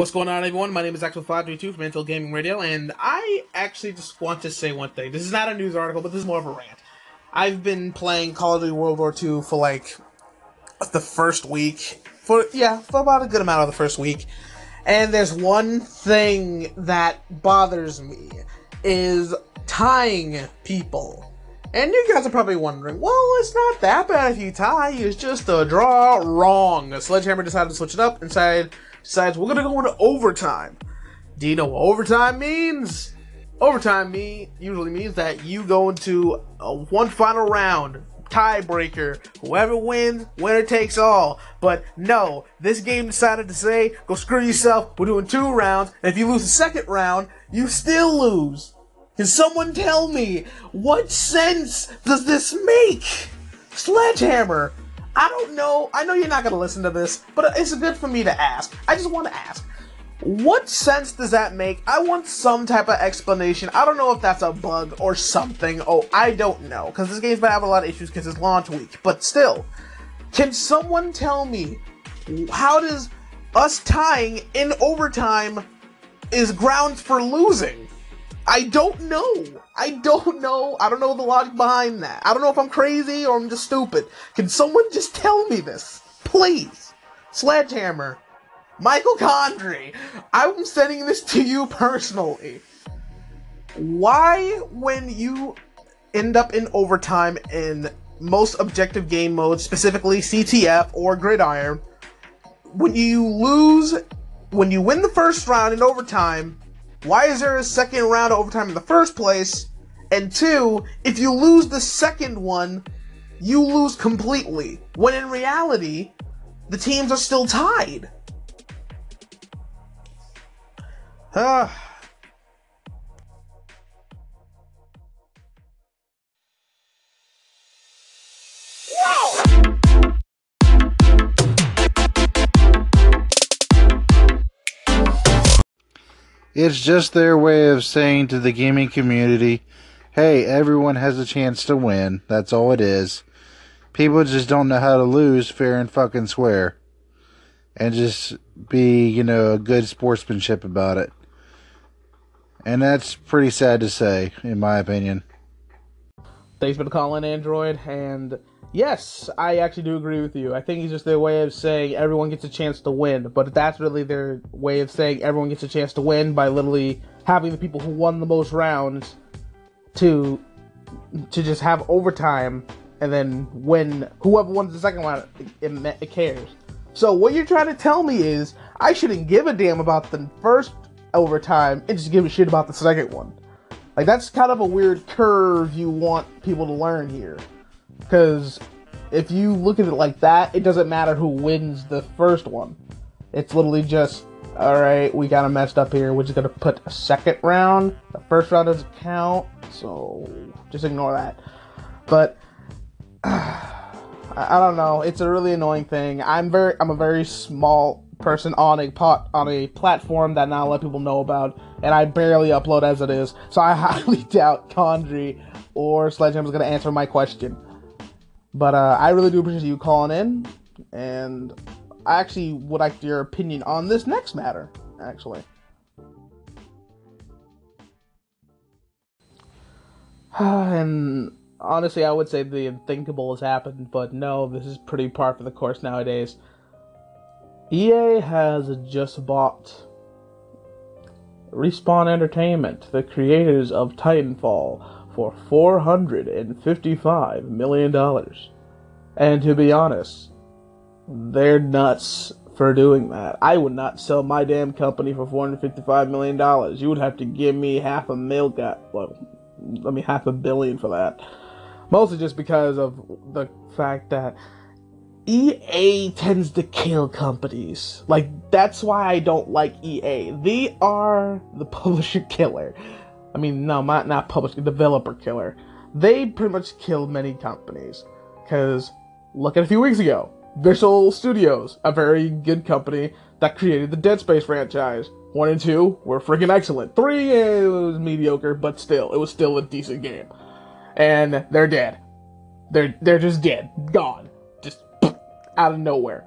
What's going on, everyone? My name is Axel532 from Intel Gaming Radio, and I actually just want to say one thing. This is not a news article, but this is more of a rant. I've been playing Call of Duty World War II for like the first week. For yeah, for about a good amount of the first week. And there's one thing that bothers me is tying people. And you guys are probably wondering, well, it's not that bad if you tie, it's just a draw wrong. Sledgehammer decided to switch it up and decided, decides we're gonna go into overtime. Do you know what overtime means? Overtime me usually means that you go into a one final round, tiebreaker, whoever wins, winner takes all. But no, this game decided to say, go screw yourself, we're doing two rounds, and if you lose the second round, you still lose. Can someone tell me what sense does this make? Sledgehammer. I don't know. I know you're not going to listen to this, but it's good for me to ask. I just want to ask. What sense does that make? I want some type of explanation. I don't know if that's a bug or something. Oh, I don't know. Because this game's been having a lot of issues because it's launch week. But still, can someone tell me how does us tying in overtime is grounds for losing? I don't know. I don't know. I don't know the logic behind that. I don't know if I'm crazy or I'm just stupid. Can someone just tell me this? Please. Sledgehammer. Michael Condrey. I'm sending this to you personally. Why, when you end up in overtime in most objective game modes, specifically CTF or Gridiron, when you lose, when you win the first round in overtime, why is there a second round of overtime in the first place? And two, if you lose the second one, you lose completely. When in reality, the teams are still tied. Ah. It's just their way of saying to the gaming community, hey, everyone has a chance to win. That's all it is. People just don't know how to lose fair and fucking square. And just be, you know, a good sportsmanship about it. And that's pretty sad to say, in my opinion. Thanks for calling, Android. And yes, I actually do agree with you. I think it's just their way of saying everyone gets a chance to win. But that's really their way of saying everyone gets a chance to win by literally having the people who won the most rounds to to just have overtime and then when whoever wins the second round it, it cares. So what you're trying to tell me is I shouldn't give a damn about the first overtime and just give a shit about the second one. Like that's kind of a weird curve you want people to learn here. Cuz if you look at it like that, it doesn't matter who wins the first one. It's literally just alright, we kind of messed up here. We're just going to put a second round. The first round doesn't count, so just ignore that. But I don't know. It's a really annoying thing. I'm very, I'm a very small person on a pot on a platform that not a lot of people know about, and I barely upload as it is. So I highly doubt Condrey or Sledgehammer is going to answer my question. But uh, I really do appreciate you calling in, and I actually would like your opinion on this next matter. Actually. and honestly, I would say the unthinkable has happened, but no, this is pretty par for the course nowadays. EA has just bought Respawn Entertainment, the creators of Titanfall, for $455 million. And to be honest, they're nuts for doing that. I would not sell my damn company for $455 million. You would have to give me half a mil, got, well, I mean, half a billion for that. Mostly just because of the fact that EA tends to kill companies. Like, that's why I don't like EA. They are the publisher killer. I mean, no, not, not publisher, developer killer. They pretty much killed many companies. Because, look at a few weeks ago. Visceral Studios, a very good company that created the Dead Space franchise. One and two were freaking excellent. Three it was mediocre, but still, it was still a decent game. And they're dead. They're they're just dead, gone, just out of nowhere.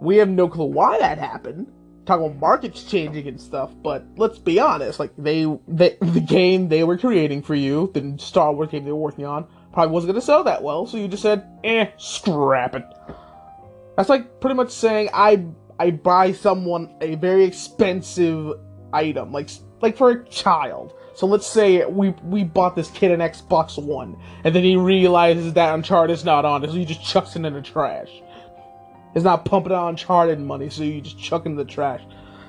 We have no clue why that happened. Talk about markets changing and stuff, but let's be honest, like they, they the game they were creating for you, the Star Wars game they were working on, probably wasn't gonna sell that well, so you just said, eh, scrap it. That's like pretty much saying I I buy someone a very expensive item, like like for a child. So let's say we we bought this kid an Xbox One, and then he realizes that Uncharted is not on it, so he just chucks it in the trash. It's not pumping out Uncharted money, so you just chuck it in the trash.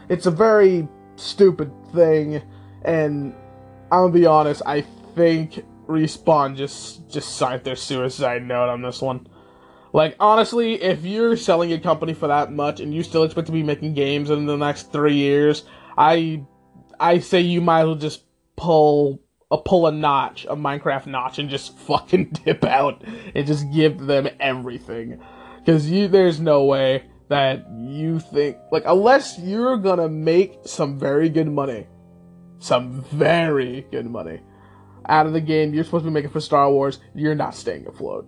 It's a very stupid thing, and I'm gonna be honest. I think Respawn just just signed their suicide note on this one. Like honestly, if you're selling a company for that much and you still expect to be making games in the next three years, I I say you might as well just pull a pull a notch, a Minecraft notch, and just fucking dip out and just give them everything. Because you, there's no way that you think like unless you're gonna make some very good money, some very good money out of the game you're supposed to be making for Star Wars, you're not staying afloat.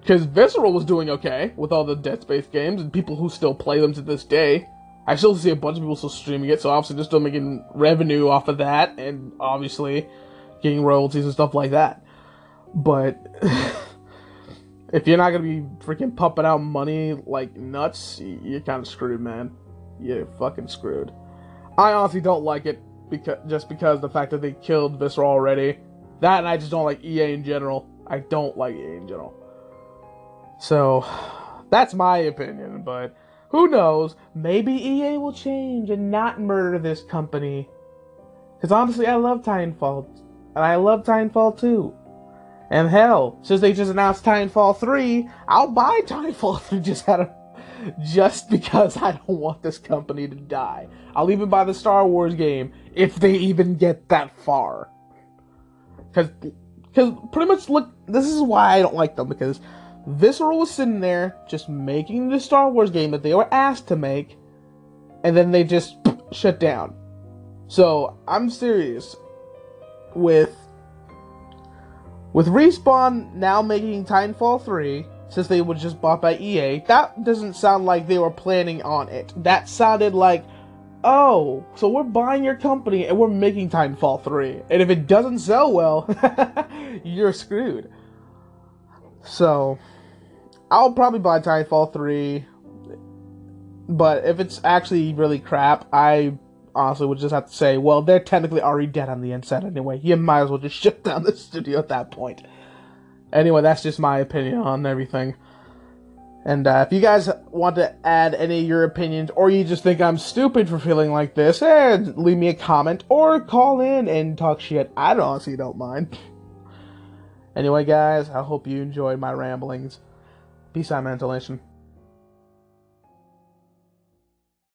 Because Visceral was doing okay with all the Dead Space games and people who still play them to this day. I still see a bunch of people still streaming it, so obviously they're still making revenue off of that, and obviously getting royalties and stuff like that. But if you're not gonna be freaking pumping out money like nuts, you're kind of screwed, man. You're fucking screwed. I honestly don't like it because just because the fact that they killed Visceral already. That and I just don't like EA in general. I don't like EA in general. So that's my opinion, but who knows? Maybe EA will change and not murder this company. Because honestly, I love Titanfall. And I love Titanfall 2. And hell, since they just announced Titanfall 3, I'll buy Titanfall 3 just out of just because I don't want this company to die. I'll even buy the Star Wars game if they even get that far. Cause, cause pretty much look, this is why I don't like them because Visceral was sitting there just making the Star Wars game that they were asked to make, and then they just shut down. So I'm serious with with Respawn now making Titanfall 3, since they were just bought by EA, that doesn't sound like they were planning on it. That sounded like, oh, so we're buying your company and we're making Titanfall 3. And if it doesn't sell well, you're screwed. So, I'll probably buy Titanfall 3. But if it's actually really crap, I honestly would just have to say, well, they're technically already dead on the inside anyway. You might as well just shut down the studio at that point. Anyway, that's just my opinion on everything. And uh, if you guys want to add any of your opinions, or you just think I'm stupid for feeling like this, eh, leave me a comment or call in and talk shit. I honestly don't mind. anyway, guys, I hope you enjoyed my ramblings. Peace out, Mental Nation.